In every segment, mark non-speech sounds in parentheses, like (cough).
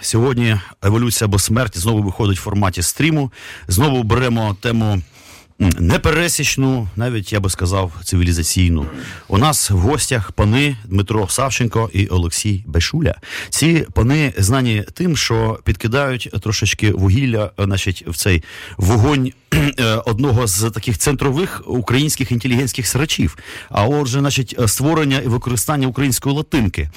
Сьогодні еволюція або смерть знову виходить в форматі стріму. Знову беремо тему непересічну, навіть я би сказав, цивілізаційну. У нас в гостях пани Дмитро Савченко і Олексій Бешуля. Ці пани знані тим, що підкидають трошечки вугілля, значить, в цей вогонь е, одного з таких центрових українських інтелігентських срачів. А отже, значить, створення і використання української латинки.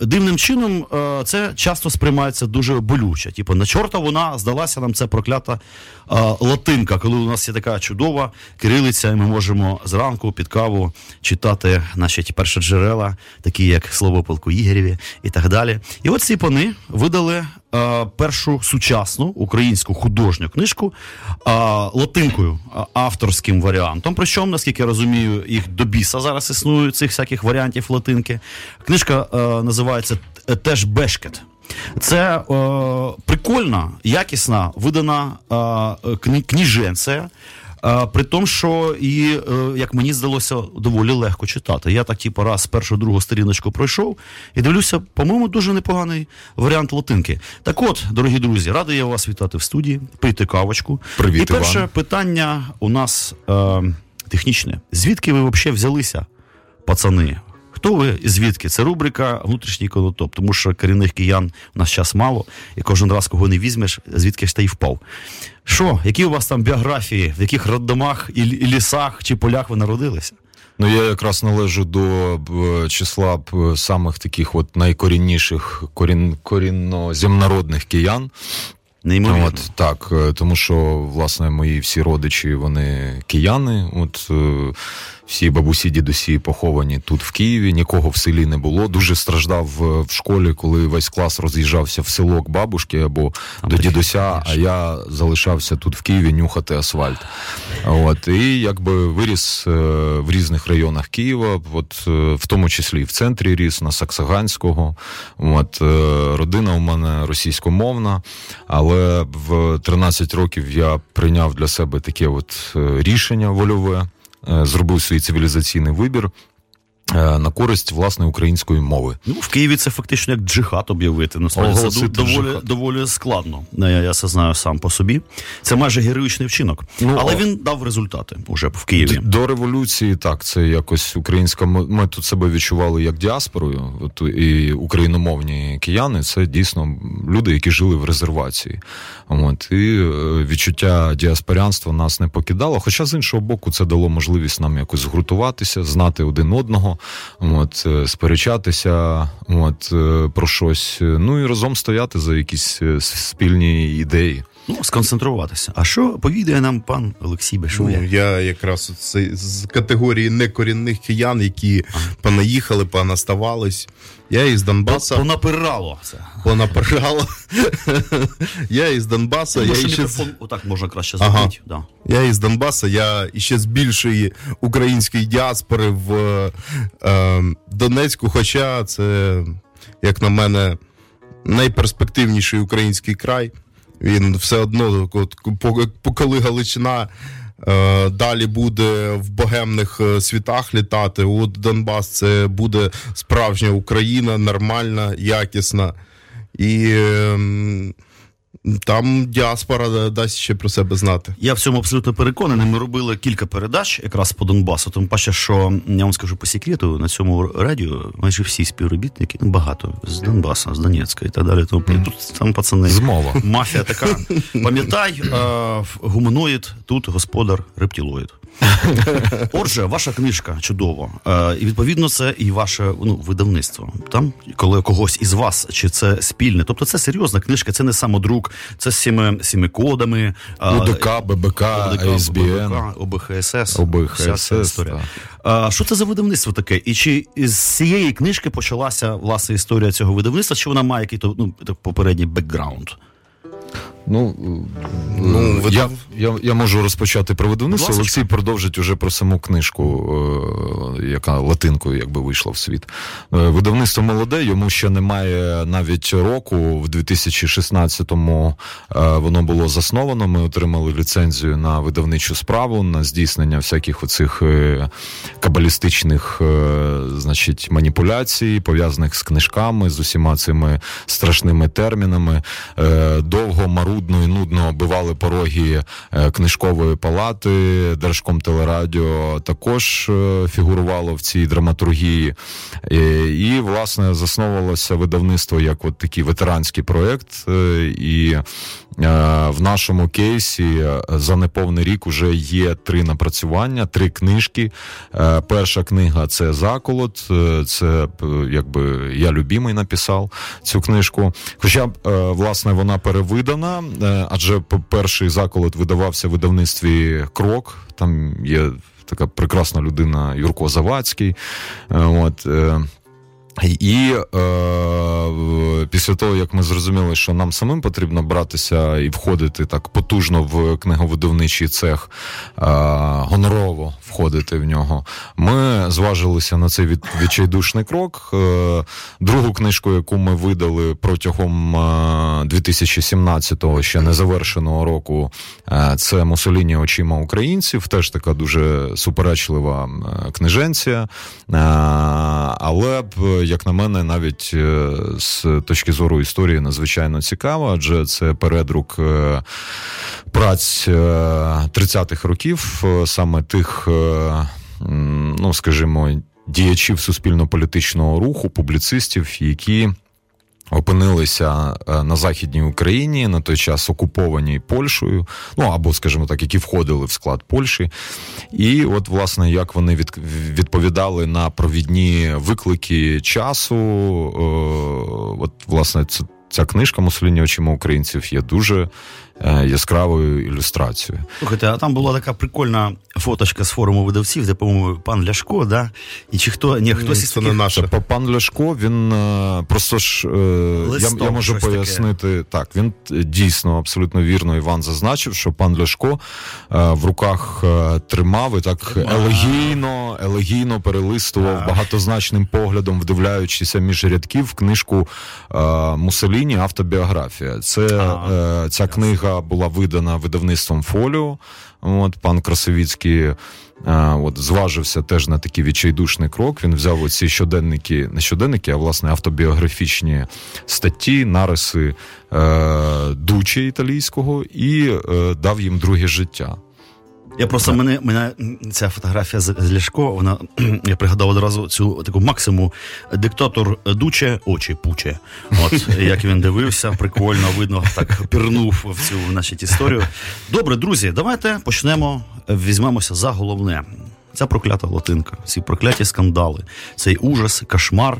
Дивним чином е, це часто сприймається дуже болюче. Типу, на чорта вона здалася нам це проклята латинка, коли у нас є така чудова кирилиця, і ми можемо зранку під каву читати наші перші джерела, такі як слово полку Ігорєві і так далі. І от ці пани видали першу сучасну українську художню книжку латинкою, авторським варіантом. Причому, наскільки я розумію, їх до біса зараз існують цих всяких варіантів латинки. Книжка називається Теж Бешкет. Це е, прикольна, якісна, видана е, кніженція. Е, при тому, що і, е, як мені здалося, доволі легко читати. Я так, типу, раз першу другу сторіночку пройшов і дивлюся, по-моєму, дуже непоганий варіант латинки. Так от, дорогі друзі, радий я вас вітати в студії, пийте кавочку. Привіт, І перше Іван. питання у нас е, технічне. Звідки ви взагалі взялися, пацани? Хто ви і звідки? Це рубрика внутрішній конотоп, тому що корінних киян у нас час мало, і кожен раз, кого не візьмеш, звідки ж та й впав. Що, які у вас там біографії, в яких роддомах і лісах чи полях ви народилися? Ну, я якраз належу до числа самих таких от найкорінніших корін, корінно-земнородних киян. Неймовірно. От так, е, тому що власне мої всі родичі вони кияни. От е, всі бабусі, дідусі поховані тут в Києві. Нікого в селі не було. Дуже страждав в школі, коли весь клас роз'їжджався в село к бабушки або Там до дідуся. А я залишався тут в Києві нюхати асфальт. От і якби виріс е, в різних районах Києва, от в тому числі і в центрі ріс на Саксаганського. От родина у мене російськомовна, але в 13 років я прийняв для себе таке от е, рішення вольове, е, зробив свій цивілізаційний вибір. Е, на користь власне української мови. Ну в Києві це фактично як джихад об'явити. Насправді це доволі доволі складно. Я, я це знаю сам по собі. Це майже героїчний вчинок, ну, але він дав результати уже в Києві. До революції так це якось українська. Ми тут себе відчували як діаспорою. От і україномовні кияни це дійсно люди, які жили в резервації. От і е, відчуття діаспорянства нас не покидало. Хоча з іншого боку, це дало можливість нам якось згуртуватися, знати один одного от, е, сперечатися от, е, про щось, ну і разом стояти за якісь е, спільні ідеї. Ну, сконцентруватися. А що повідає нам пан Олексій Бешуля? Ну, Я якраз це з категорії некорінних киян, які ага. понаїхали, понаставались. Я із Донбаса. Понапирало це. Понапирало. я із Донбаса. Я ще... мікрофон отак можна краще зробити. Ага. Да. Я із Донбаса, я ще з більшої української діаспори в е, Донецьку, хоча це, як на мене, найперспективніший український край. Він все одно, от, коли Галичина е, далі буде в богемних е, світах літати, от Донбас це буде справжня Україна, нормальна, якісна. І е, там діаспора дасть ще про себе знати. Я в цьому абсолютно переконаний. Ми робили кілька передач якраз по Донбасу. Тому паче, що я вам скажу по секрету, на цьому радіо майже всі співробітники, ну багато з Донбасу, з Донецька і так далі. Тому mm. тут там пацани змова. Мафія така. (laughs) Пам'ятай, е, гуманоїд, тут господар рептилоїд. Отже, ваша книжка чудова. Е, і відповідно це і ваше ну, видавництво. Там, коли когось із вас, чи це спільне. Тобто це серйозна книжка, це не самодрук, це з сіми, сіми кодами. УДК, ББК, СБН, ОБХСС. ОБХСС. історія. А, Що це за видавництво таке? І чи з цієї книжки почалася власне історія цього видавництва? Чи вона має якийсь ну, попередній бекграунд? Ну, Ну, я, я я, можу розпочати про видавництво. Олексій продовжить уже про саму книжку, е, яка латинкою якби вийшла в світ. Е, видавництво молоде, йому ще немає навіть року. В 2016-му е, воно було засновано. Ми отримали ліцензію на видавничу справу, на здійснення всяких оцих кабалістичних значить, маніпуляцій, пов'язаних з книжками, з усіма цими страшними термінами. Довго марудно і нудно оббивали пороги книжкової палати, Держкомтелерадіо також е, фігурувало в цій драматургії. Е, і, власне, засновувалося видавництво як от такий ветеранський проєкт. Е, і в нашому кейсі за неповний рік вже є три напрацювання, три книжки. Перша книга це Заколот. Це якби я любимий написав цю книжку. Хоча власне вона перевидана, адже перший заколот видавався в видавництві Крок. Там є така прекрасна людина Юрко Завадський. Е, от, е, і е, після того, як ми зрозуміли, що нам самим потрібно братися і входити так потужно в книговидавничий цех, е, гонорово входити в нього, ми зважилися на цей від, відчайдушний крок. Е, другу книжку, яку ми видали протягом 2017-го, е, ще незавершеного року, е, це Мусоліні очима українців. Теж така дуже суперечлива книженція. Але б як на мене, навіть е, з точки зору історії надзвичайно цікаво, адже це передрук е, праць 30-х е, років, саме тих, ну скажімо, діячів суспільно-політичного руху, публіцистів, які опинилися е, на західній Україні на той час окупованій Польщею, ну або, скажімо так, які входили в склад Польщі, і от власне як вони від, відповідали на провідні виклики часу, е, от власне. Ця книжка Мусоліні очима українців є дуже яскравою ілюстрацією. Слухайте, а там була така прикольна фоточка з форуму видавців, де, по-моєму, пан Ляшко, да? І чи хто ні, хтось із це не наше. Пан Ляшко, він е, просто ж Листом, я, я можу пояснити таке. так. Він дійсно абсолютно вірно Іван зазначив, що пан Ляшко е, в руках тримав і так елегійно, елегійно перелистував багатозначним поглядом, вдивляючися між рядків книжку Мусоліні автобіографія. Це ця книга книга була видана видавництвом Фоліо. От Пан Красовіцький а, от, зважився теж на такий відчайдушний крок. Він взяв оці щоденники, не щоденники, а власне автобіографічні статті, нариси е, дучі італійського і е, дав їм друге життя. Я просто мене мене ця фотографія з Ляшко, вона (clears throat) я пригадав одразу цю таку максимум диктатор дуче, очі пуче. От (laughs) як він дивився, прикольно видно, так пірнув в цю значить, історію. Добре, друзі, давайте почнемо. Візьмемося за головне. Ця проклята латинка, ці прокляті скандали, цей ужас, кошмар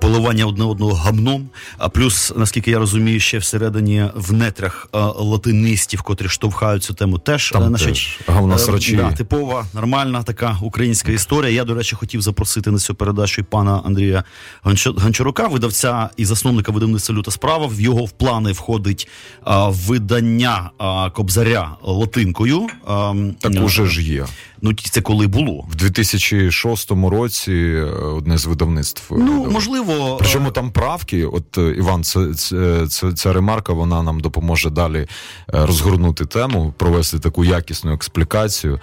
поливання одне одного гамном. А плюс, наскільки я розумію, ще всередині в нетрях латинистів, котрі штовхають цю тему, теж Там значить, теж. Е, да, типова, нормальна така українська історія. Я, до речі, хотів запросити на цю передачу пана Андрія Гончарука, видавця і засновника видавництва люта справа. В його в плани входить а, видання а, кобзаря латинкою. А, так уже ж є. Ну це коли було в 2006 році. Е, одне з видавництв. Ну можливо, причому е, там правки. От е, Іван, це, це, це ця ремарка. Вона нам допоможе далі розгорнути тему, провести таку якісну експлікацію.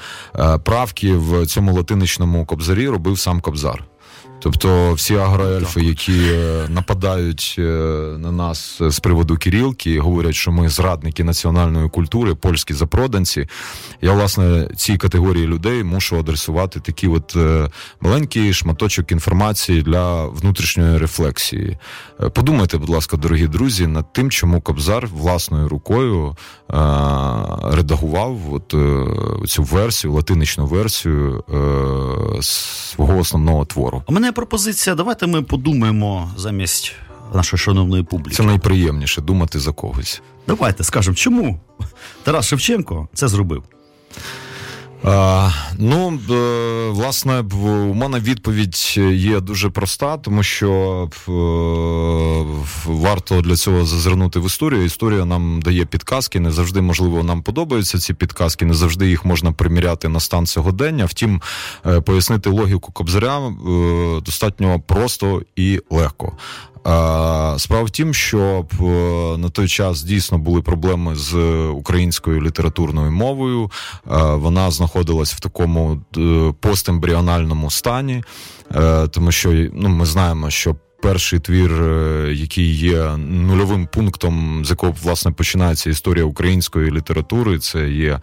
Правки в цьому латиничному кобзарі робив сам Кобзар. Тобто всі агроельфи, які е, нападають е, на нас з приводу Кирилки, говорять, що ми зрадники національної культури, польські запроданці. Я власне цій категорії людей мушу адресувати такий от е, маленький шматочок інформації для внутрішньої рефлексії. Подумайте, будь ласка, дорогі друзі, над тим, чому Кобзар власною рукою редагував от цю версію, латиничну версію свого основного твору. У мене пропозиція. Давайте ми подумаємо замість нашої шановної публіки. Це найприємніше думати за когось. Давайте скажемо, чому Тарас Шевченко це зробив. А, Ну, е, власне, у мене відповідь є дуже проста, тому що е, варто для цього зазирнути в історію. Історія нам дає підказки. Не завжди, можливо, нам подобаються ці підказки, не завжди їх можна приміряти на стан сьогодення. Втім, е, пояснити логіку Кобзаря достатньо просто і легко. Справа в тім, що на той час дійсно були проблеми з українською літературною мовою. Вона знаходилась в такому е, постембріональному стані, е, тому що ну, ми знаємо, що. Перший твір, е, який є нульовим пунктом, з якого власне починається історія української літератури, це є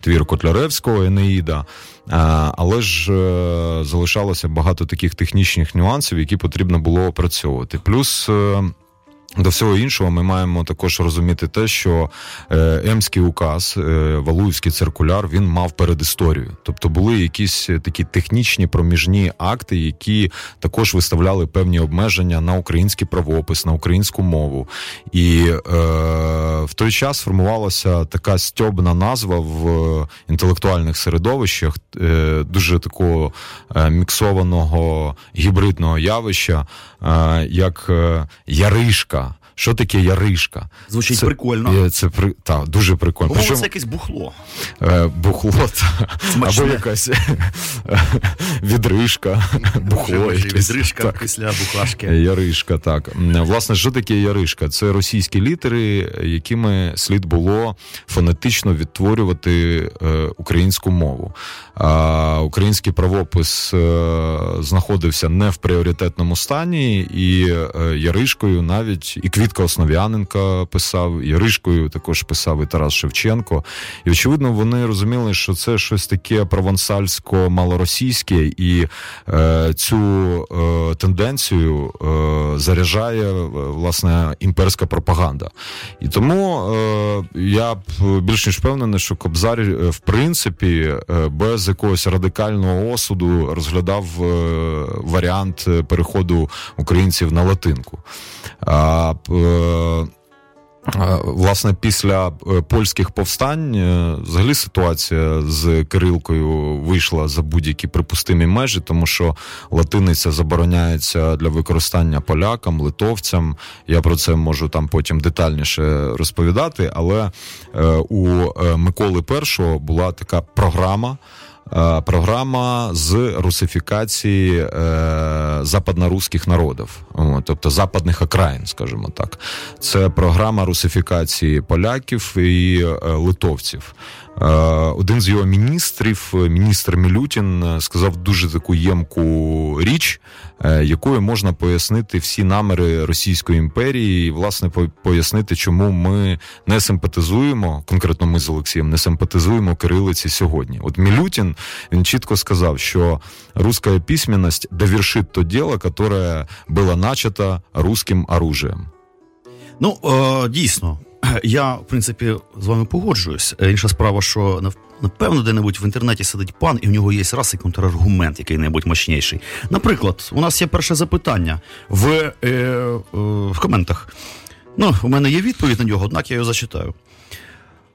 твір Котляревського Енеїда. Але ж е, залишалося багато таких технічних нюансів, які потрібно було опрацьовувати. Плюс е, до всього іншого, ми маємо також розуміти те, що е, Емський указ, е, Валуївський циркуляр, він мав передісторію. Тобто були якісь такі технічні проміжні акти, які також виставляли певні обмеження на український правопис, на українську мову. І е, в той час формувалася така стьобна назва в інтелектуальних середовищах, е, дуже такого е, міксованого гібридного явища, е, як Яришка. Що таке яришка? Звучить це, прикольно. Це при та, дуже прикольно. По Причому, це якесь бухло. Е, бухло та, або якась (laughs) відришка, бухло. якесь. Відришка так. після бухлашки. Яришка, так. Власне, що таке яришка? Це російські літери, якими слід було фонетично відтворювати е, українську мову. А, Український правопис е, знаходився не в пріоритетному стані, і е, яришкою навіть і Квітка Основ'яненка писав, Яришкою також писав і Тарас Шевченко. І очевидно, вони розуміли, що це щось таке провансальсько-малоросійське, і е, цю е, тенденцію е, заряджає е, власне імперська пропаганда. І тому е, я більш ніж впевнений, що Кобзар, е, в принципі, без якогось радикального осуду розглядав варіант переходу українців на латинку. А власне, після е, польських повстань, е, взагалі ситуація з Кирилкою вийшла за будь-які припустимі межі, тому що латиниця забороняється для використання полякам, литовцям. Я про це можу там потім детальніше розповідати. Але у Миколи І була така програма. Е, програма з русифікації е, западноруських народів, тобто западних окраїн, скажімо так. Це програма русифікації поляків і е, литовців. Е, один з його міністрів, міністр Мілютін, е, сказав дуже таку ємку річ, е, якою можна пояснити всі наміри Російської імперії, і власне пояснити, чому ми не симпатизуємо, конкретно ми з Олексієм, не симпатизуємо кирилиці сьогодні. От Мілютін він чітко сказав, що руська письменність довершить то діло, яке було начато русським оружием. Ну, дійсно, я, в принципі, з вами погоджуюсь. Е, інша справа, що напевно, де-небудь в інтернеті сидить пан, і в нього є раз і контраргумент, який-небудь мощніший. Наприклад, у нас є перше запитання в е, е, в коментах. Ну, у мене є відповідь на нього, однак я його зачитаю.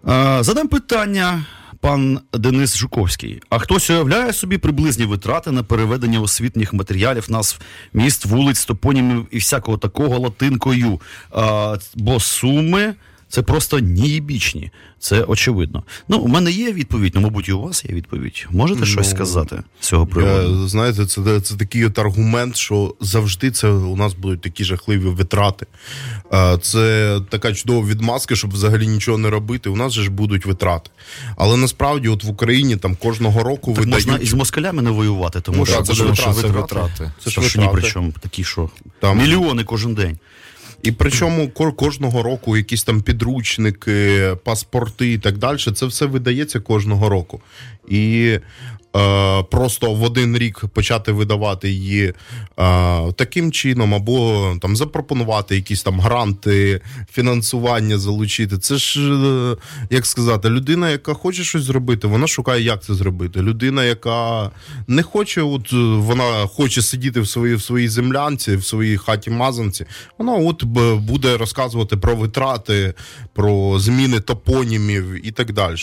Е, задам питання пан Денис Жуковський. А хтось уявляє собі приблизні витрати на переведення освітніх матеріалів назв міст, вулиць, топонімів і всякого такого латинкою? А, Бо суми це просто нієбічні. Це очевидно. Ну, у мене є відповідь, ну, мабуть, і у вас є відповідь. Можете ну, щось сказати з цього приводу? Я, Знаєте, це це такий от аргумент, що завжди це у нас будуть такі жахливі витрати. Це така чудова відмазка, щоб взагалі нічого не робити. У нас же ж будуть витрати. Але насправді, от в Україні там кожного року так видають... можна із москалями не воювати, тому ну, що це, це, витрати, це витрати. Це ж ні при чому такі, що там... мільйони кожен день. І причому кожного року якісь там підручники, паспорти і так далі, це все видається кожного року. І просто в один рік почати видавати її е, таким чином, або там запропонувати якісь там гранти, фінансування залучити. Це ж е, як сказати, людина, яка хоче щось зробити, вона шукає, як це зробити. Людина, яка не хоче, от е, вона хоче сидіти в своїй в своїй землянці, в своїй хаті мазанці, вона от буде розказувати про витрати, про зміни топонімів і так далі.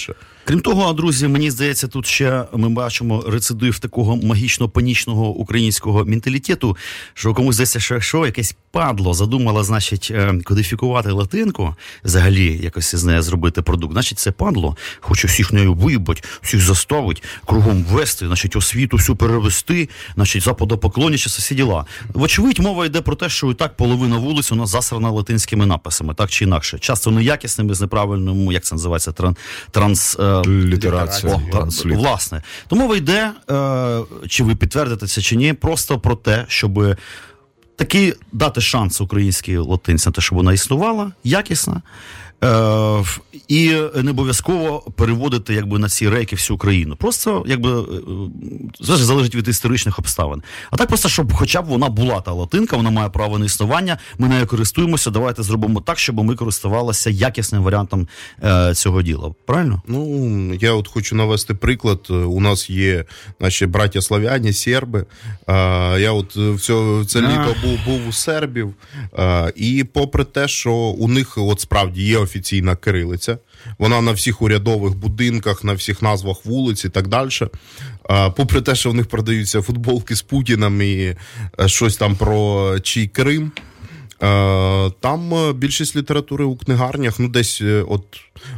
Крім того, друзі, мені здається, тут ще ми бачимо рецидив такого магічно-панічного українського менталітету, що комусь здається, що якщо якесь падло задумало, значить, е, кодифікувати латинку, взагалі якось із неї зробити продукт, значить, це падло, хоче всіх нею виїбать, всіх заставить, кругом вести, значить, освіту всю перевести, значить, западопоклонячі всі діла. Вочевидь, мова йде про те, що і так половина вулиць у нас засрана латинськими написами, так чи інакше. Часто неякісними, з неправильним, як це називається, тран, транс. Літерація, О, власне. Тому мова йде, е, чи ви підтвердите це чи ні, просто про те, щоб таки дати шанс українській латинці на те, щоб вона існувала, якісна. Е, і не обов'язково переводити якби на ці рейки всю Україну. Просто якби е, це залежить від історичних обставин. А так просто, щоб хоча б вона була та латинка, вона має право на існування. Ми нею користуємося. Давайте зробимо так, щоб ми користувалися якісним варіантом е, цього діла. Правильно? Ну, я от хочу навести приклад. У нас є наші браття славяні, серби. А, я от в це, в це літо був, був у сербів. А, і попри те, що у них от справді є офіційна кирилиця, вона на всіх урядових будинках, на всіх назвах вулиць і так далі. Попри те, що в них продаються футболки з Путіним і е, щось там про чий Крим. Е, Там е, більшість літератури у книгарнях, ну десь от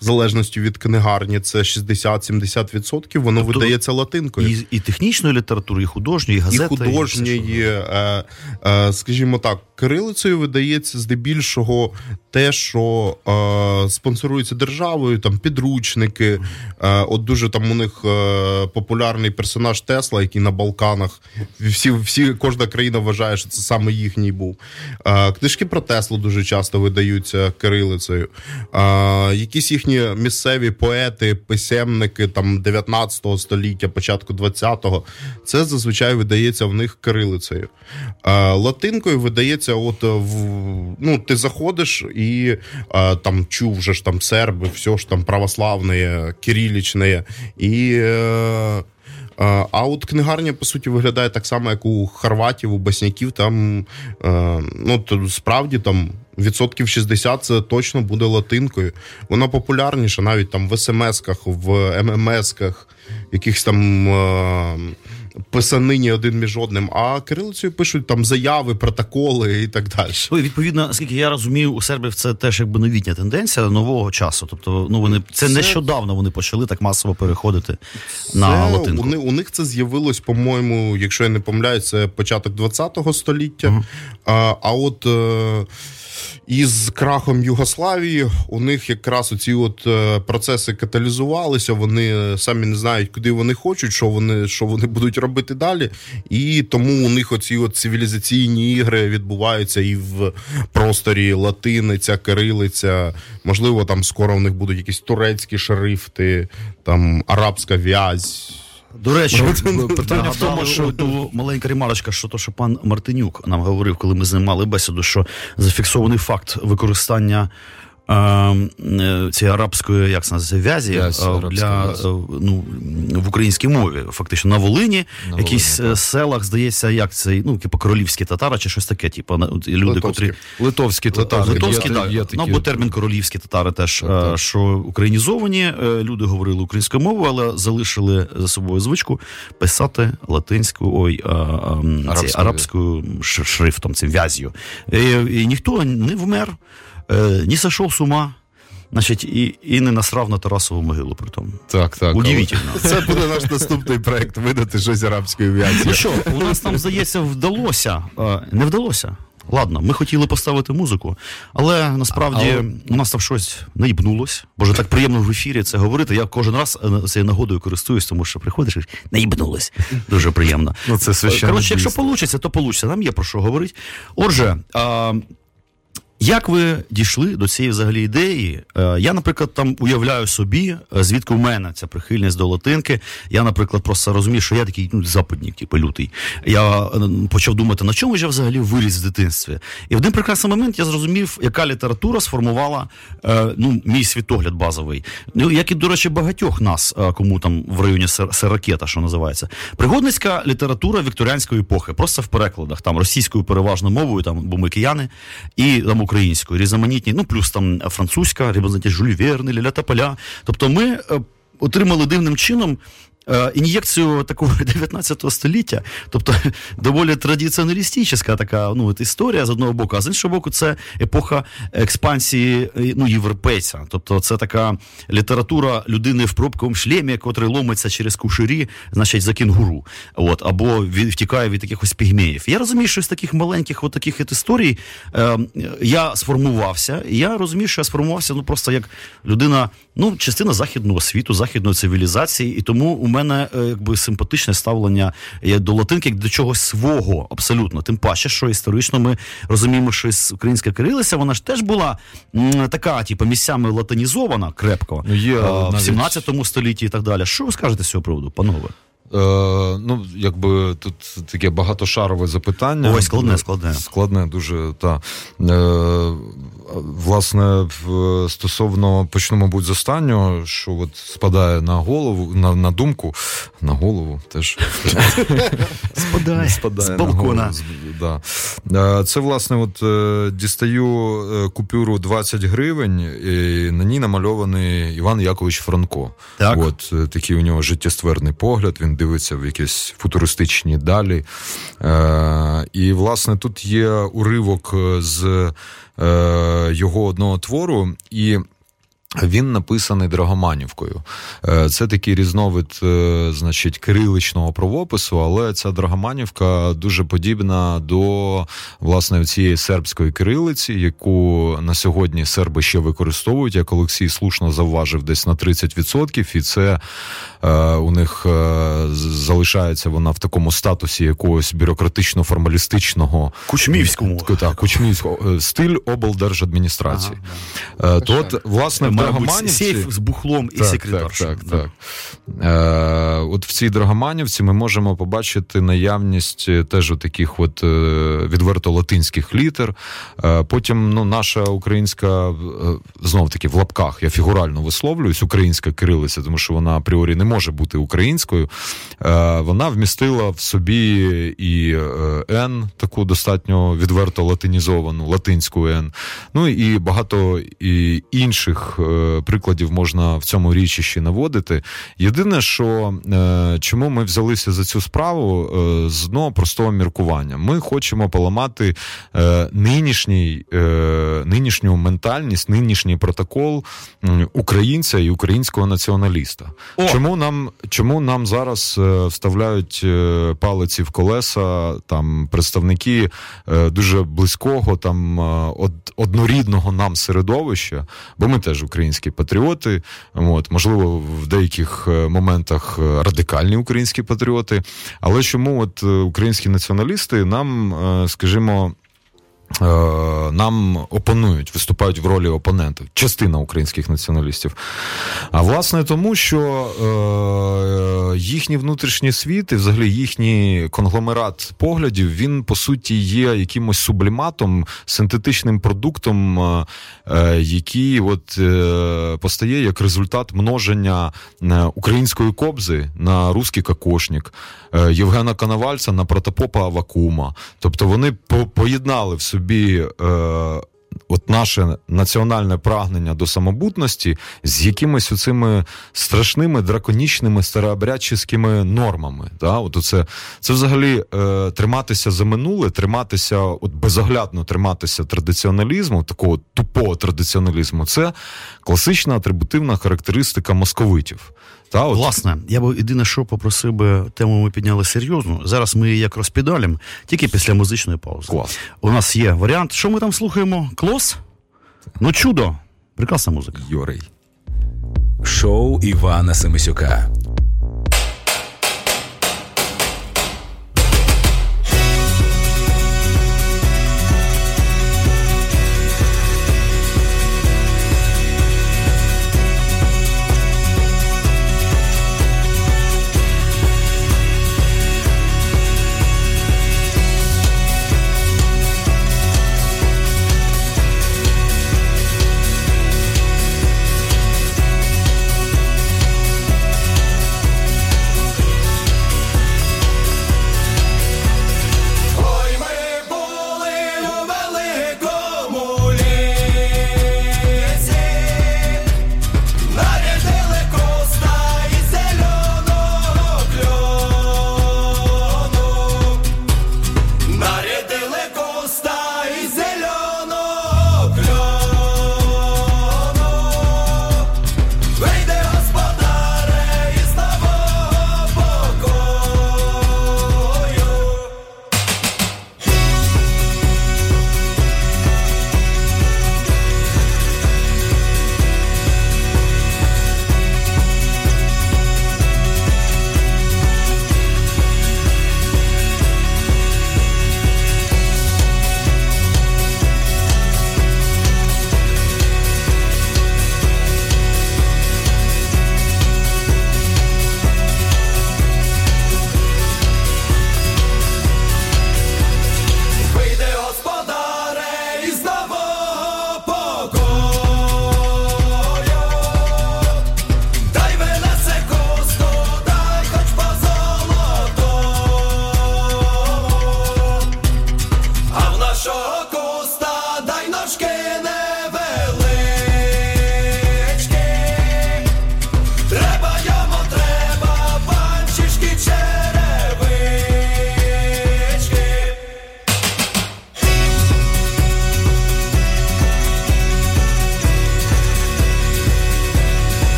в залежності від книгарні, це 60-70%, воно Тобто видається латинкою. І, і технічної літератури, і художньої, і І газети. художньої, і все, е, е, скажімо так, кирилицею видається здебільшого те, що е, спонсорується державою, там підручники. Е, от дуже там у них е, популярний персонаж Тесла, який на Балканах. Всі, всі, кожна країна вважає, що це саме їхній був. Е, книжки про Теслу дуже часто видаються кирилицею. Е, якісь їхні місцеві поети, писемники там 19 століття, початку 20-го, це зазвичай видається в них кирилицею. Е, латинкою видається, от в ну, ти заходиш і е, там чув вже ж там серби, все ж там православне, кирилічне. І. Е, Е, А от книгарня, по суті, виглядає так само, як у хорватів, у Басняків. Там е, ну справді там відсотків 60 це точно буде латинкою. Вона популярніша навіть там в смс-ках, в ММС-ках, якихось там. Писанині один між одним, а кирилицею пишуть там заяви, протоколи і так далі. Відповідно, наскільки я розумію, у сербів це теж якби новітня тенденція нового часу. Тобто, ну вони це, Це- нещодавно вони почали так масово переходити на Це, латинку. у, них, у них це з'явилось, по-моєму, якщо я не помиляюсь, це початок 20-го століття. А, а от е, із крахом Югославії у них якраз оці от е, процеси каталізувалися. Вони самі не знають, куди вони хочуть, що вони, що вони будуть робити далі. І тому у них оці от цивілізаційні ігри відбуваються і в просторі латиниця, кирилиця. Можливо, там скоро у них будуть якісь турецькі шрифти, там арабська в'язь. До речі, питання в тому, що- маленька ремарочка, що то, що пан Мартинюк нам говорив, коли ми з ним мали бесіду, що зафіксований факт використання. Е, Цієї арабської, як це називається, в'язі е, для е, ну в українській мові, фактично на Волині, На якісь Волині, селах, здається, як це ну, типу королівські татари чи щось таке, типу люди, Литовські. котрі Литовські татари. Литовські, є, так. є Ну, такі. або термін королівські татари теж, Так, так. що українізовані, люди говорили українською мовою, але залишили за собою звичку писати латинською, ой, е, е, м, ці, Арабською. арабською шрифтом, цим в'язю. І, і ніхто не вмер, не сошов з ума. Значить, і, і не насрав на Тарасову могилу при тому. Так, так. Удивительно. Це буде наш наступний проект видати щось арабської Ну що, у нас там, здається, вдалося. Е, Не вдалося. Ладно, ми хотіли поставити музику, але насправді Але- у нас там щось наїбнулось. Боже, так приємно в ефірі це говорити. Я кожен раз е, цією нагодою користуюсь, тому що приходиш і наїбнулось. Дуже приємно. Ну, це Коротше, якщо вийде, то вийде. Нам є про що говорити. Отже, а, Як ви дійшли до цієї взагалі ідеї? Е, я, наприклад, там уявляю собі, е, звідки в мене ця прихильність до латинки. Я, наприклад, просто розумію, що я такий ну, западник, типу, лютий. Я е, почав думати, на чому ж я взагалі виріс в дитинстві. І в один прекрасний момент я зрозумів, яка література сформувала ну, мій світогляд базовий. Ну, як і, до речі, багатьох нас, кому там в районі Серакета, що називається. Пригодницька література вікторіанської епохи, просто в перекладах, там російською переважно мовою, там, бо ми кияни, і там українською, різноманітні, ну плюс там французька, різноманітні Жюль Верни, Ляля Тополя. Тобто ми е, отримали дивним чином ін'єкцію такого (laughs) 19 століття, тобто (laughs) доволі традиціоналістична така ну, історія з одного боку, а з іншого боку, це епоха експансії е, ну, європейця. Тобто це така література людини в пробковому шлемі, котрий ломиться через кушері, значить, за кінгуру. От, або втікає від якихось пігмеїв. Я розумію, що з таких маленьких от таких от історій е, я сформувався, і я розумію, що я сформувався ну, просто як людина, ну, частина західного світу, західної цивілізації, і тому у мене е, якби симпатичне ставлення до латинки як до чогось свого абсолютно. Тим паче, що історично ми розуміємо, що українська кирилиця, вона ж теж була м, така, типу, місцями латинізована крепко ну, є, а, в 17 столітті і так далі. Що ви скажете з цього приводу, панове? Е, Ну, якби тут таке багатошарове запитання. Ой, складне, складне. Складне, дуже та. Е, Власне, стосовно почну, мабуть, з останнього, що от спадає на голову, на на думку, на голову теж спадає, спадає з балкона. Да. Е, це, власне, от е, дістаю купюру 20 гривень, і на ній намальований Іван Якович Франко. Так. От такий у нього життєстверний погляд, він дивиться в якісь футуристичні далі. І, власне, тут є уривок з. Е, його одного твору і. Він написаний Драгоманівкою. Е, це такий різновид, е, значить, кириличного правопису, але ця Драгоманівка дуже подібна до власне цієї сербської кирилиці, яку на сьогодні серби ще використовують, як Олексій слушно завважив, десь на 30%. І це Е, у них залишається вона в такому статусі якогось бюрократично-формалістичного кучмівському так, кучмівського стиль облдержадміністрації. Ага, То от, власне, Драгоманівці... сейф з бухлом і секретаршем. Так, так, так. От в цій Драгоманівці ми можемо побачити наявність теж таких от відверто латинських літер. Потім ну, наша українська, знов таки в лапках, я фігурально висловлююсь, українська кирилиця, тому що вона апріорі не може бути українською. Е, вона вмістила в собі і Н, таку достатньо відверто латинізовану, латинську Н. Ну і багато і інших е, прикладів можна в цьому річищі наводити. Єдине, що е, чому ми взялися за цю справу з одного простого міркування. Ми хочемо поламати нинішній, нинішню ментальність, нинішній протокол українця і українського націоналіста. О! Чому нам чому нам зараз е, вставляють е, палиці в колеса там представники е, дуже близького, там од, однорідного нам середовища? Бо ми теж українські патріоти, от можливо, в деяких моментах радикальні українські патріоти. Але чому от українські націоналісти нам, скажімо, Е, нам опонують, виступають в ролі опонентів, частина українських націоналістів. А власне тому, що е, їхній внутрішній світ і взагалі їхній конгломерат поглядів, він по суті є якимось субліматом, синтетичним продуктом, е, е який от е, постає як результат множення е, української кобзи на русський кокошник, Євгена Коновальця на протопопа Авакума. Тобто вони поєднали в собі собі. Е, От наше національне прагнення до самобутності з якимись оцими страшними драконічними старообрядчими нормами. Да? От оце, Це взагалі е, триматися за минуле, триматися, от безоглядно триматися традиціоналізму, такого тупого традиціоналізму, це класична атрибутивна характеристика московитів. Та, от. Власне, я б єдине, що попросив би тему ми підняли серйозно. Зараз ми її як розпідалім, тільки після музичної паузи. Клас. У нас є варіант. Що ми там слухаємо? Клос? Ну, чудо. Прекрасна музика. Йорий. Шоу Івана Семисюка.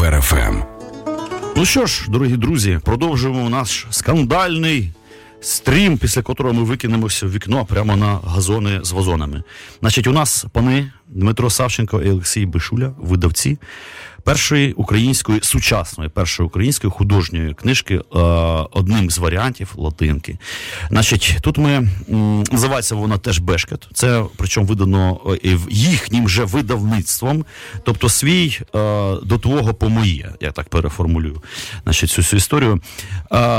На ОФРФМ. Ну що ж, дорогі друзі, продовжуємо наш скандальний стрім, після котрого ми викинемося в вікно прямо на газони з вазонами. Значить, у нас пани Дмитро Савченко і Олексій Бишуля, видавці першої української сучасної, першої української художньої книжки, е, одним з варіантів латинки. Значить, тут ми називається вона теж Бешкет. Це причому видано е, їхнім же видавництвом, тобто свій е, до твого по моє, я так переформулюю. Значить, цю всю історію.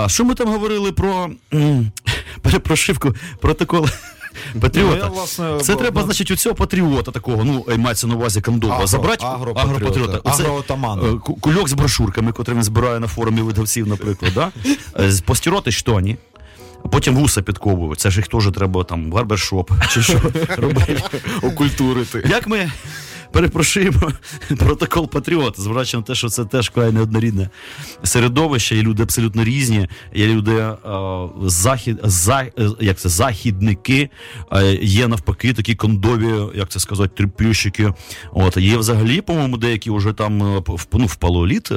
Що ми там говорили про (laughs) перепрошивку протокол? (laughs) Патріота. Ну, я, власне, Це бо- треба, значить, у цього патріота такого, ну, е, мається на увазі Кандова, забрати агропатріота, агроотамана. е, Кульок з брошурками, котрий він збирає на форумі видавців, наприклад, да? Е, штоні. а Потім вуса підковують. Це ж їх теж треба там барбершоп чи що (laughs) робити. окультурити. Як ми перепрошуємо (laughs) протокол Патріот, зважаючи на те, що це теж край неоднорідне середовище, і люди абсолютно різні. Є люди е, захід, за, е, як це, західники, є навпаки такі кондові, як це сказати, тріпющики. От є взагалі, по-моєму, деякі вже там е, в, ну, в палеоліт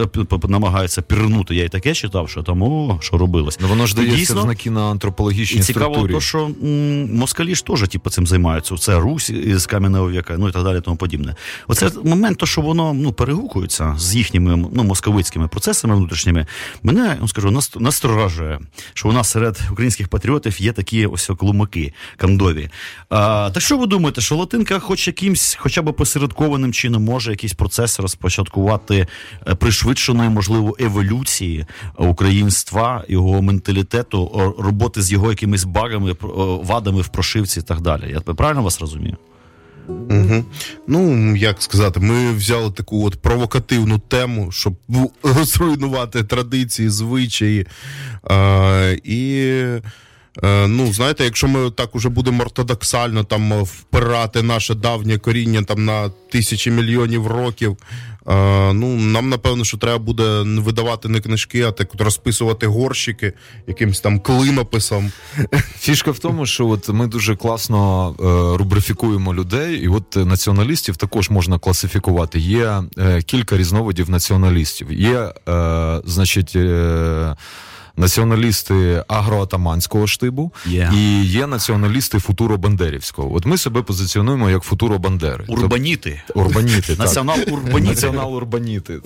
намагаються пірнути. Я і таке читав, що там о, що робилось. Ну воно ж дійсно, знаки на антропологічній і цікаво, структурі. то, що м, москалі ж теж типу, цим займаються. Це Русь із кам'яного віка, ну і так далі, тому подібне. Оце момент, то, що воно ну, перегукується з їхніми ну, московицькими процесами внутрішніми, мене ну, скажу, наст- насторожує, що у нас серед українських патріотів є такі ось клумаки кандові. А, так що ви думаєте, що Латинка, хоч якимсь, хоча б посередкованим чином, може якийсь процес розпочаткувати е, пришвидшеної, можливо, еволюції українства, його менталітету, роботи з його якимись багами, про- вадами в прошивці і так далі. Я правильно вас розумію? Угу. Ну, як сказати, ми взяли таку от провокативну тему, щоб (laughs) зруйнувати традиції, звичаї. Е, і, е, ну, знаєте, якщо ми так уже будемо ортодоксально там впирати наше давнє коріння там на тисячі мільйонів років. Е, Ну, нам напевно, що треба буде не видавати не книжки, а так розписувати горщики якимсь там клинописом. Фішка в тому, що от ми дуже класно е, рубрифікуємо людей, і от націоналістів також можна класифікувати. Є е, кілька різновидів націоналістів. Є, значить. Націоналісти агроатаманського штибу Є. і є націоналісти футуро-бандерівського. От ми себе позиціонуємо як футуро-бандери. Урбаніти. Тобто Урбаніти. Націонал-урбаніти. Націонал-урбаніти.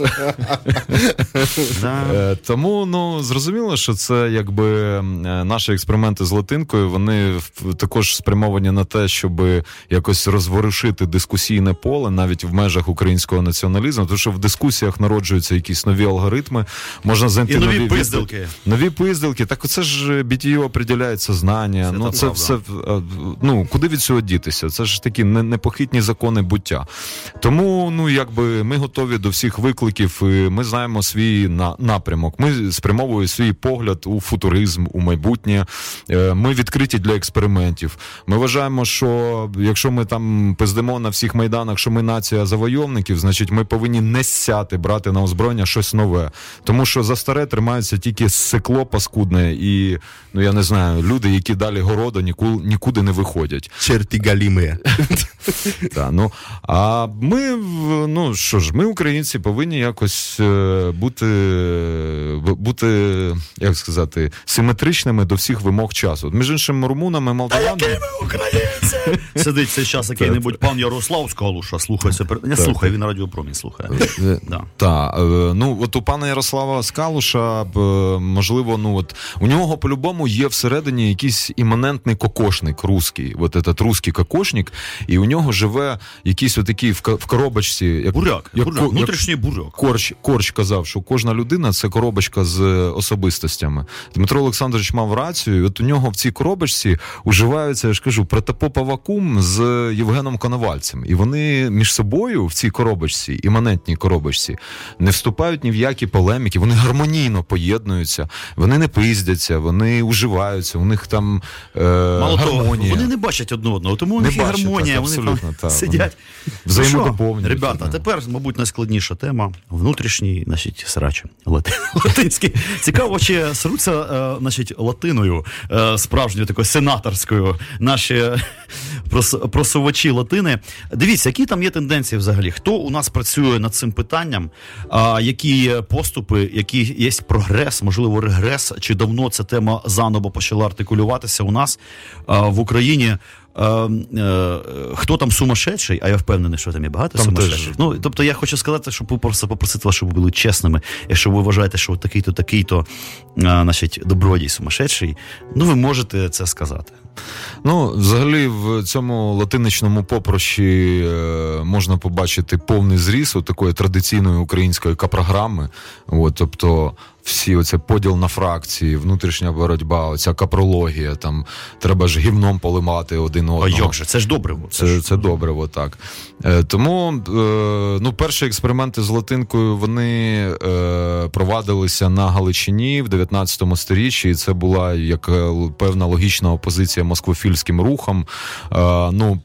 Е, Тому ну зрозуміло, що це якби е, наші експерименти з латинкою. Вони також спрямовані на те, щоб якось розворушити дискусійне поле навіть в межах українського націоналізму. Тому що в дискусіях народжуються якісь нові алгоритми. Можна знайти І нові від- пиздилки. Нові пиздилки. Так оце ж BTU определяє сознання. Це ну це правда. все ну куди від цього дітися? Це ж такі непохитні закони буття. Тому ну якби ми готові до всіх викликів. і Ми знаємо свій на, напрямок. Ми спрямовуємо свій погляд у футуризм, у майбутнє. Е, Ми відкриті для експериментів. Ми вважаємо, що якщо ми там пиздимо на всіх майданах, що ми нація завойовників, значить ми повинні не сяти, брати на озброєння щось нове. Тому що за старе тримається тільки сикло паскудне, і ну я не знаю, люди, які далі городу нікуди, нікуди не виходять. Черті галіми. (laughs) Ну, а ми, ну що ж, ми, українці, повинні якось е, бути, бути, як сказати, симетричними до всіх вимог часу. Між іншим, румунами, молдаванами. Українці! Сидить цей час який-небудь пан Ярослав Скалуша, слухайся. пер- Не слухай, він радіопромінь слухає. Так, ну от у пана Ярослава Скалуша, б, е, можливо, ну от у нього по-любому є всередині якийсь іманентний кокошник русський, от этот русський кокошник, і у нього живе якийсь отакий в, в коробочці. Як, Буряк, як, буряк, ко- внутрішній буряк. Корч, Корч казав, що кожна людина це коробочка з е, особистостями. Дмитро Олександрович мав рацію. і От у нього в цій коробочці уживаються, я ж кажу, протопопа вакуум з Євгеном Коновальцем. І вони між собою в цій коробочці, іманентній коробочці, не вступають ні в які полеміки. Вони гармонійно поєднуються, вони не пиздяться, вони уживаються. У них там е, Мало того, вони не бачать одне одного, тому у Не них і бачать, гармонія, так, вони там так, сидять. Ну Ребята, так. тепер, мабуть, найскладніша тема внутрішній, значить, срач. (laughs) Латинський. Цікаво, чи сруться, е, значить, латиною, е, справжньою такою сенаторською наші просувачі латини. Дивіться, які там є тенденції взагалі? Хто у нас працює над цим питанням? Які є поступи, які є прогрес, можливо, регрес? Чи давно ця тема заново почала артикулюватися у нас а, в Україні? Е, е, хто там сумасшедший, а я впевнений, що там є багато Там сумасшедших. теж. Ну, тобто я хочу сказати, щоб ви просто попросити вас, щоб ви були чесними. Якщо ви вважаєте, що такий-то, такий-то, значить, добродій сумасшедший, ну ви можете це сказати. Ну, взагалі, в цьому латиничному попрощі е, можна побачити повний зріс такої традиційної української капрограми. От, тобто, всі оце поділ на фракції, внутрішня боротьба, оця капрологія, там треба ж гівном поливати один А одного. як же? Це ж добре. Це, Це, ж... це добре, отак. Е, тому е, ну, перші експерименти з латинкою вони е, провадилися на Галичині в 19 сторіччі, і це була як е, певна логічна опозиція москвофільським рухам. Е, ну,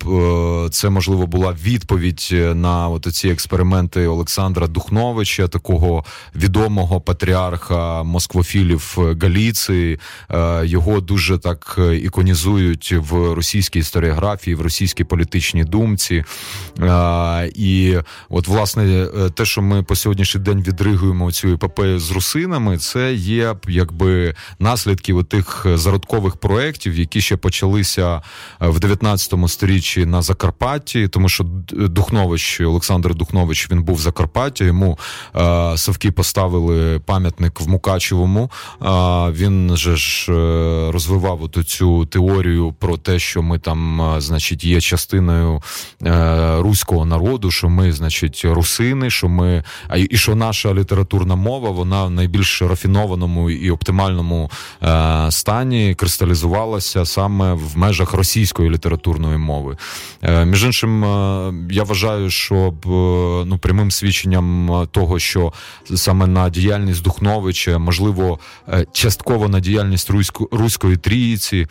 е, це можливо була відповідь на от ці експерименти Олександра Духновича, такого відомого патріарха москвофілів Галіції. Е, його дуже так іконізують в російській історіографії, в російській політичній думці. Е, і от, власне, те, що ми по сьогоднішній день відригуємо цю епопею з русинами, це є якби наслідки тих зародкових проєктів, які ще почалися в 19 сторіччі на Закарпатті, тому що Духнович, Олександр Духнович, він був в Закарпатті. Йому е, совки поставили пам'ятник в Мукачевому. Е, він же ж е, розвивав от цю теорію про те, що ми там, е, значить, є частиною е, руського народу, що ми, значить, русини, що ми і що наша літературна мова вона в найбільш рафінованому і оптимальному е, стані кристалізувалася саме в межах російської літературної мови. Е, між іншим, е, я вважаю, що е, ну прямим свідченням того, що саме на діяльність Духновича, можливо, частково на діяльність русько, руської трійці.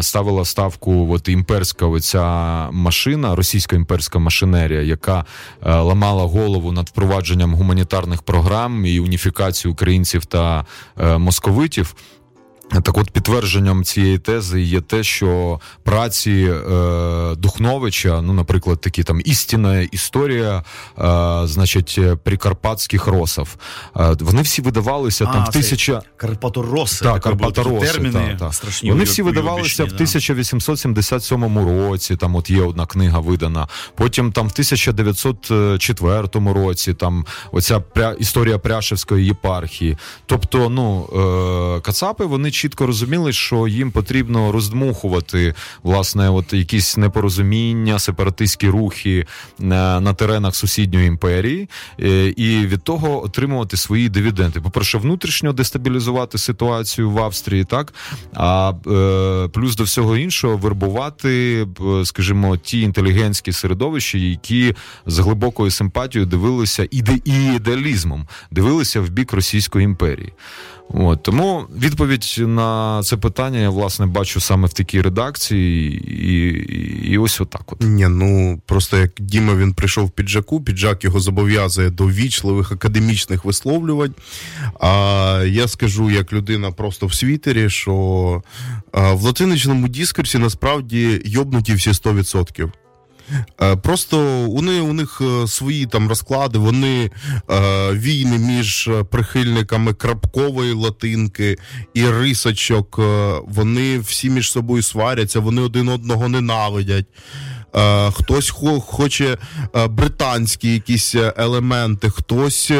Ставила ставку от імперська оця машина, російська імперська машинерія, яка ламала голову над впровадженням гуманітарних програм і уніфікацією українців та московитів. Так, от підтвердженням цієї тези є те, що праці е, Духновича, ну, наприклад, такі там істинна історія, е, значить, прикарпатських росів, е, вони всі видавалися там в тисяча. Карпатороси. Так, Карпатороси, терміни так, так. страшні. Вони всі видавалися в 1877 році. Там от є одна книга видана. Потім там в 1904 році там оця пря... історія Пряшевської єпархії. Тобто, ну е... Кацапи вони чітко розуміли, що їм потрібно роздмухувати власне от якісь непорозуміння, сепаратистські рухи на, на теренах сусідньої імперії, е... і від того отримувати свої дивіденди. По перше, внутрішньо дестабілізувати ситуацію в Австрії, так а е, плюс до всього іншого вербувати, е, скажімо, ті інтелігентські середовища, які з глибокою симпатією дивилися іде і ідеалізмом, дивилися в бік Російської імперії. От тому відповідь на це питання я власне бачу саме в такій редакції, і, і, ось отак. От Ні, ну просто як Діма він прийшов в піджаку, піджак його зобов'язує до вічливих академічних висловлювань. А я скажу як людина просто в світері, що а, в латиничному дискурсі насправді йобнуті всі 100%. Е, Просто вони, у них е, свої там розклади, вони е, війни між прихильниками крапкової латинки і рисочок, вони всі між собою сваряться, вони один одного ненавидять. Е, хтось хо- хоче е, британські якісь е, елементи, хтось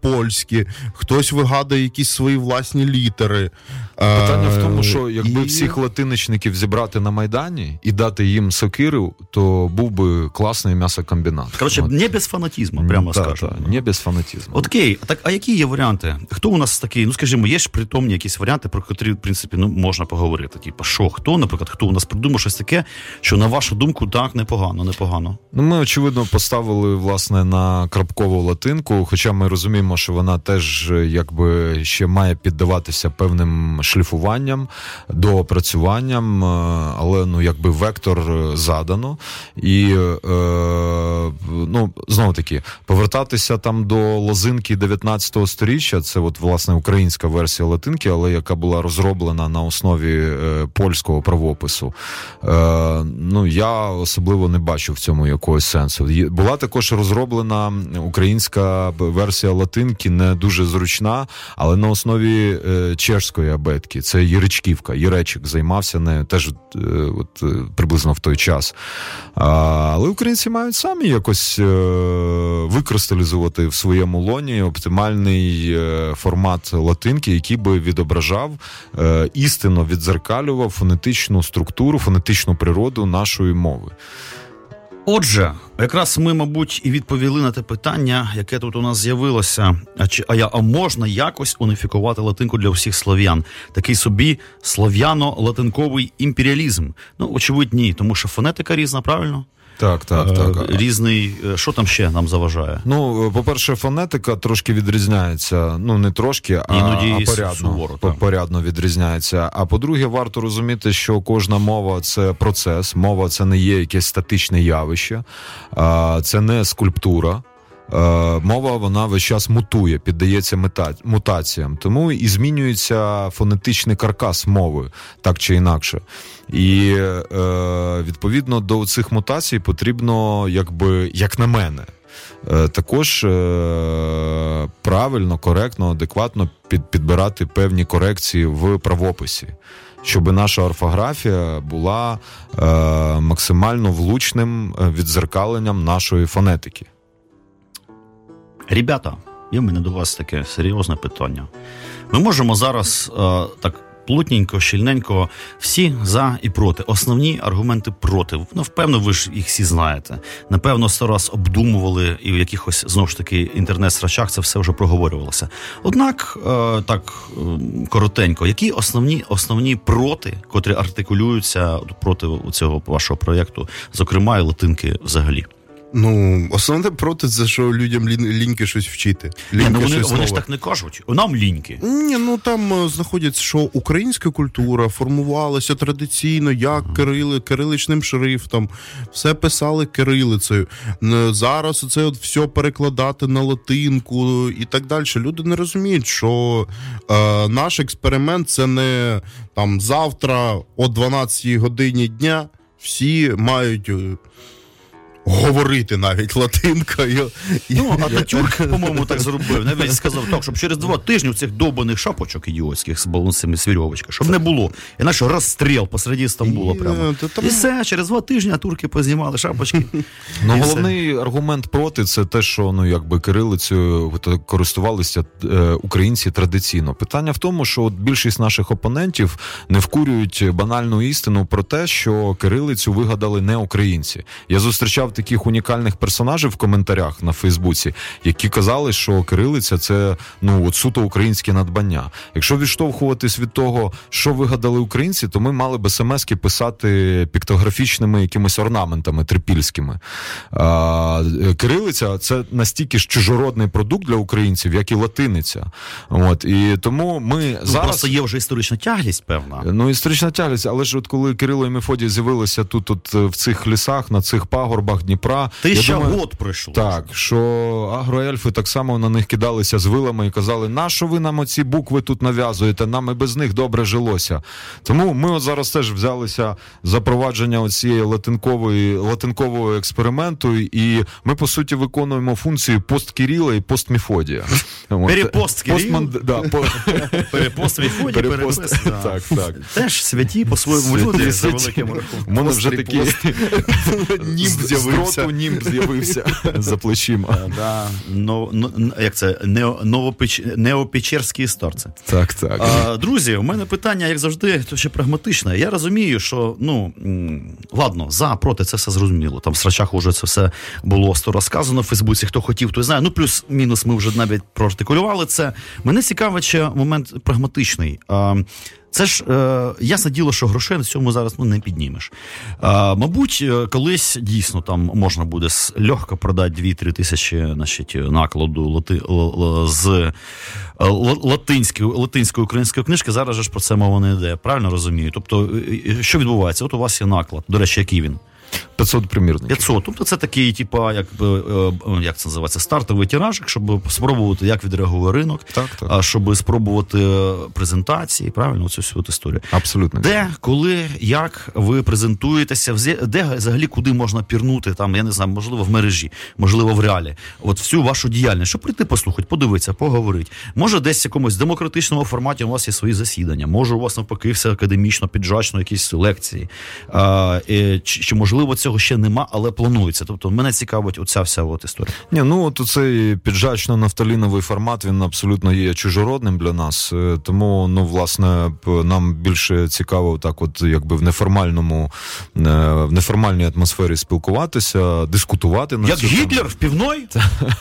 польські, хтось вигадує якісь свої власні літери. Е, Питання в тому, що якби і- всіх латиничників зібрати на майдані і дати їм сокиру, то був би класний м'ясокомбінат. Коротше, От. не без фанатізму, прямо Да, скажу. да, не без фанатізму. Окей, а так а які є варіанти? Хто у нас такий? Ну скажімо, є ж притомні якісь варіанти, про котрі, в принципі, ну можна поговорити. Типа, що, хто, наприклад, хто у нас придумав щось таке, що на вашу думку, так Так, непогано, непогано. Ну, ми очевидно поставили власне на крапкову латинку, хоча ми розуміємо, що вона теж якби ще має піддаватися певним шліфуванням, доопрацюванням, е, але ну якби вектор задано. І е, ну знову таки повертатися там до лозинки 19 століття, це от власне українська версія латинки, але яка була розроблена на основі е, польського правопису. Е, ну я особливо не бачу в цьому якогось сенсу. Була також розроблена українська версія латинки, не дуже зручна, але на основі е, чешської абетки. Це Єричківка. Єречик займався нею теж е, от, е, приблизно в той час. Але українці мають самі якось викристалізувати в своєму лоні оптимальний формат латинки, який би відображав істинно відзеркалював фонетичну структуру, фонетичну природу нашої мови. Отже, якраз ми, мабуть, і відповіли на те питання, яке тут у нас з'явилося. А чи а, я, а можна якось уніфікувати латинку для всіх слов'ян? Такий собі слов'яно-латинковий імперіалізм. Ну, очевидь, ні, тому що фонетика різна, правильно? Так, так, е, так. Різний, е, що там ще нам заважає? Ну, по-перше, фонетика трошки відрізняється. Ну, не трошки, а, Іноді а порядно суворо, порядно відрізняється. А по-друге, варто розуміти, що кожна мова це процес. Мова це не є якесь статичне явище, це не скульптура. Е, мова вона весь час мутує, піддається мутаціям, тому і змінюється фонетичний каркас мови так чи інакше. І е, відповідно до цих мутацій потрібно, якби як на мене. Е, також правильно, коректно, адекватно підбирати певні корекції в правописі, щоб наша орфографія була максимально влучним відзеркаленням нашої фонетики. Ребята, є в мене до вас таке серйозне питання. Ми можемо зараз е, так плотненько, щільненько, всі за і проти. Основні аргументи проти. Ну, впевно, ви ж їх всі знаєте. Напевно, сто раз обдумували і в якихось знову ж таки інтернет-срачах це все вже проговорювалося. Однак, е, так е, коротенько, які основні основні проти, котрі артикулюються проти цього вашого проєкту, зокрема і латинки взагалі. Ну, основне проти це, що людям лін, ліньки щось вчити. Ліньки Ні, ну вони, вони ж так не кажуть. Нам ліньки. Ні, ну там е, знаходять, що українська культура формувалася традиційно, як uh кирили, кириличним шрифтом, все писали кирилицею. Зараз це от все перекладати на латинку і так далі. Люди не розуміють, що е, наш експеримент це не там завтра о 12 годині дня всі мають. Говорити навіть латинкою. Ну, а Ататюрк, (laughs) по-моєму, так зробив. Навіть сказав так, щоб через два тижні цих довбаних шапочок ідіотських з балонцями свірьовочка, щоб не було. Іначе розстріл посереді Стамбула. прямо. І все, через два тижні турки познімали шапочки. (laughs) Ну, Головний аргумент проти це те, що ну якби кирилицею користувалися е, українці традиційно. Питання в тому, що от більшість наших опонентів не вкурюють банальну істину про те, що кирилицю вигадали не українці. Я зустрічав таких унікальних персонажів в коментарях на Фейсбуці, які казали, що кирилиця це ну от суто українське надбання. Якщо відштовхуватись від того, що вигадали українці, то ми мали б смски писати піктографічними якимись орнаментами трипільськими. А, Кирилиця це настільки ж чужородний продукт для українців, як і латиниця. От і тому ми ну, зараз просто є вже історична тяглість, певна. Ну історична тяглість, але ж от коли Кирило і Мефодій з'явилися тут, от в цих лісах, на цих пагорбах. Дніпра. Тисяча год пройшло. Так, що агроельфи так само на них кидалися з вилами і казали, на що ви нам оці букви тут нав'язуєте, нам і без них добре жилося. Тому ми от зараз теж взялися запровадження цієї латинкової латинкового експерименту, і ми, по суті, виконуємо функції посткіріла і постміфодія. (laughs) (laughs) Перепост Перепост Мефодій, перепост. Так, так. Теж святі по-своєму люди за великим рахунком. У мене вже такі (laughs) німб з'явився з'явився. німб з'явився (laughs) за плечима. Да. Но, но, як це? Неопечерські історці. Так, так. Друзі, у мене питання, як завжди, то ще прагматичне. Я розумію, що ну ладно, за, проти, це все зрозуміло. Там в срачах уже це все було сто розказано в Фейсбуці, хто хотів, той знає. Ну, плюс-мінус, ми вже навіть проартикулювали це. Мене цікавить ще момент прагматичний. Це ж е, ясне діло, що грошей на цьому зараз ну, не піднімеш. Е, мабуть, е, колись дійсно там можна буде легко продати 2-3 тисячі значить, накладу лати, л, з е, латинської латинської української книжки. Зараз ж про це мова не йде. Правильно розумію? Тобто, що відбувається? От у вас є наклад. До речі, який він? 500 примірників. 500. Тобто це такий, типа, як е, е, як це називається, стартовий тираж, щоб спробувати, як відреагує ринок, так, так. щоб спробувати презентації, правильно, цю всю історію. Абсолютно. Де, коли, як ви презентуєтеся, де взагалі куди можна пірнути, там, я не знаю, можливо, в мережі, можливо, в реалі. От всю вашу діяльність, щоб прийти послухати, подивитися, поговорити. Може, десь в якомусь демократичному форматі у вас є свої засідання, може, у вас навпаки все академічно, піджачно, якісь лекції. А, Чи, чи можливо цього ще нема, але планується. Тобто мене цікавить оця вся от історія. Ні, ну от цей піджачно-нафталіновий формат він абсолютно є чужородним для нас. Е, тому ну власне нам більше цікаво, так, от якби в неформальному е, в неформальній атмосфері спілкуватися, дискутувати на як цю Гітлер в півной.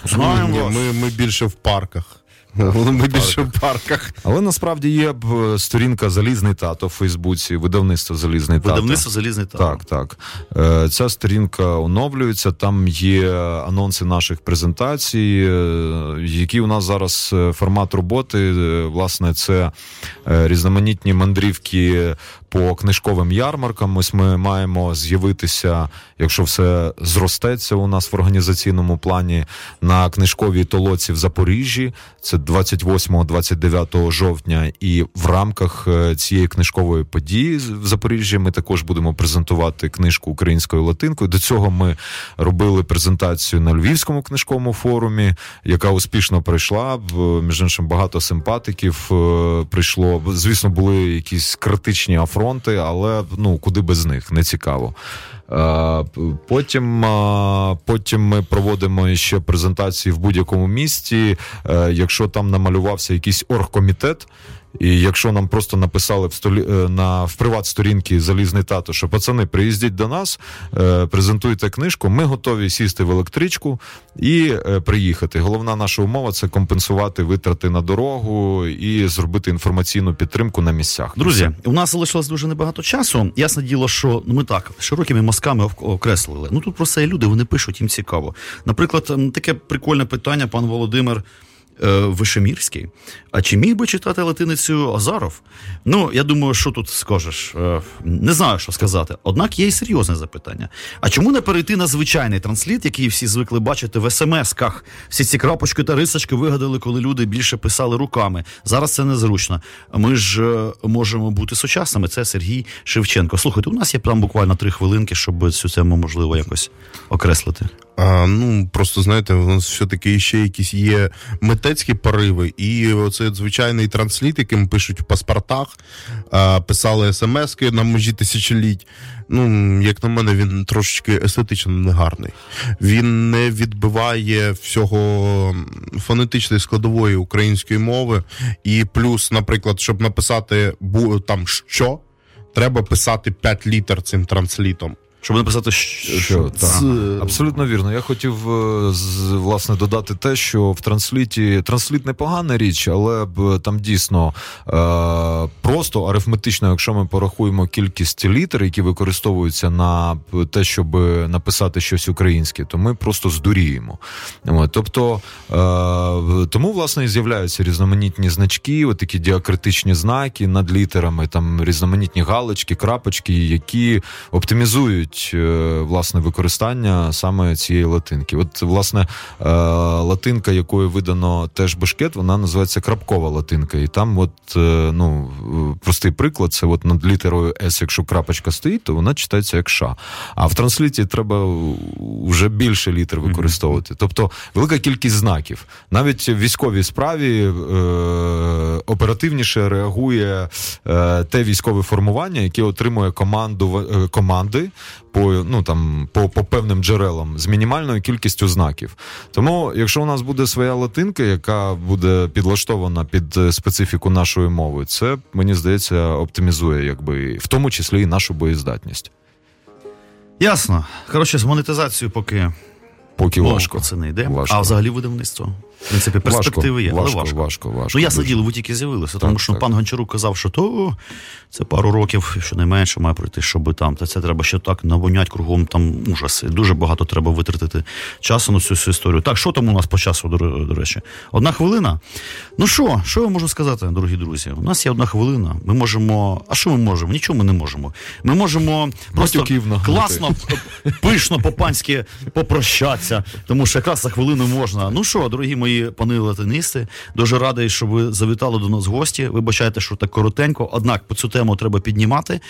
Знаємо. Ми, ми більше в парках. Ми більше в парках. Але насправді є е, сторінка Залізний тато в Фейсбуці, видавництво Залізний тато. Видавництво Залізний тато. Так, так. Е, ця сторінка оновлюється. Там є анонси наших презентацій, е, які у нас зараз формат роботи. Власне, це різноманітні мандрівки по книжковим ярмаркам. Ось ми маємо з'явитися, якщо все зростеться у нас в організаційному плані на книжковій толоці в Запоріжжі. Це 28-29 жовтня, і в рамках е, цієї книжкової події в Запоріжжі ми також будемо презентувати книжку українською латинкою. До цього ми робили презентацію на Львівському книжковому форумі, яка успішно пройшла. Між іншим багато симпатиків е, прийшло. Звісно, були якісь критичні афронти, але ну куди без них не цікаво. Потім потім ми проводимо ще презентації в будь-якому місті. Е, якщо там намалювався якийсь оргкомітет, і якщо нам просто написали в столі е, на в приват сторінки залізний тато, що пацани, приїздіть до нас, е, презентуйте книжку, ми готові сісти в електричку і е, приїхати. Головна наша умова це компенсувати витрати на дорогу і зробити інформаційну підтримку на місцях. Друзі, у нас залишилось дуже небагато часу. Ясне діло, що ну, ми так широкими мазками окреслили. Ну тут про це люди вони пишуть їм цікаво. Наприклад, таке прикольне питання, пан Володимир. Е, Вишемірський. А чи міг би читати латиницю Азаров? Ну, я думаю, що тут скажеш? Е, не знаю, що сказати. Однак є й серйозне запитання. А чому не перейти на звичайний трансліт, який всі звикли бачити в смс-ках? Всі ці крапочки та рисочки вигадали, коли люди більше писали руками. Зараз це незручно. Ми ж е, можемо бути сучасними. Це Сергій Шевченко. Слухайте, у нас є там буквально три хвилинки, щоб цю тему можливо якось окреслити. А, Ну просто знаєте, у нас все таки ще якісь є митецькі пориви, і оцей звичайний трансліт, яким пишуть в паспортах, а, писали смски на межі тисячоліть. Ну, як на мене, він трошечки естетично негарний. Він не відбиває всього фонетичної складової української мови. І плюс, наприклад, щоб написати там що, треба писати 5 літер цим транслітом. Щоб написати, що, що так. абсолютно вірно. Я хотів е, власне додати те, що в трансліті трансліт непогана річ, але б там дійсно е, просто арифметично, якщо ми порахуємо кількість літер, які використовуються на те, щоб написати щось українське, то ми просто здуріємо. Тобто е, тому власне і з'являються різноманітні значки, отакі діакритичні знаки над літерами, там різноманітні галочки, крапочки, які оптимізують регулюють е, власне використання саме цієї латинки. От, власне, е, латинка, якою видано теж бешкет, вона називається крапкова латинка. І там, от, е, ну, простий приклад, це от над літерою С, якщо крапочка стоїть, то вона читається як Ш. А в трансліті треба вже більше літер використовувати. Тобто велика кількість знаків. Навіть в військовій справі е, оперативніше реагує е, те військове формування, яке отримує команду команди по ну там по, по певним джерелам з мінімальною кількістю знаків. Тому, якщо у нас буде своя латинка, яка буде підлаштована під е, специфіку нашої мови, це мені здається оптимізує, якби в тому числі і нашу боєздатність. Ясно. Коротше, з монетизацією поки поки важко. Це не йде. Важко. А взагалі видавництво. В принципі, перспективи важко, є, але важко, важко. важко, важко. Ну, я сиділи, ви тільки з'явилися, тому що так. пан Гончарук казав, що то це пару років, щонайменше має пройти, щоб там, та це треба ще так навонять кругом там ужаси. Дуже багато треба витратити часу на цю всю історію. Так, що там у нас по часу, до, до речі? Одна хвилина. Ну що, що я можу сказати, дорогі друзі? У нас є одна хвилина. Ми можемо. А що ми можемо? Нічого ми не можемо. Ми можемо просто класно, пишно по-панськи попрощатися, тому що якраз за хвилину можна. Ну що, дорогі мої пани латиністи, дуже радий, що ви завітали до нас гості. Вибачайте, що так коротенько. Однак по цю тему треба піднімати,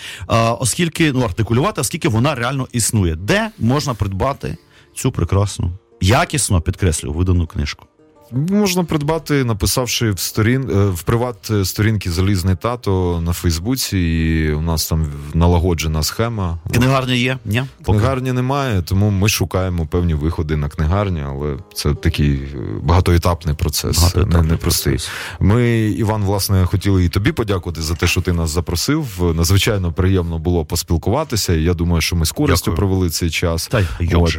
оскільки ну артикулювати, оскільки вона реально існує. Де можна придбати цю прекрасну, якісно підкреслю, видану книжку? Можна придбати, написавши в сторін е, в приват е, сторінки Залізний тато на Фейсбуці, і у нас там налагоджена схема. Книгарня є? Ні? Книгарні немає, тому ми шукаємо певні виходи на книгарні, але це такий е, багатоетапний процес, Багатоетапний не, не простий. процес. Ми, Іван, власне, хотіли і тобі подякувати за те, що ти нас запросив. Надзвичайно приємно було поспілкуватися. І я думаю, що ми з користю Дякую. провели цей час. Та От,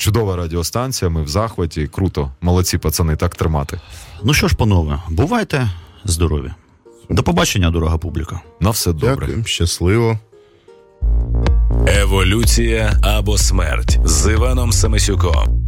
чудова радіостанція. Ми в захваті. Круто, молодці, пацани, так тримати. Ну що ж, панове, бувайте здорові. До побачення, дорога публіка. На все добре. Дякую, щасливо. Еволюція або смерть з Іваном Самисюком.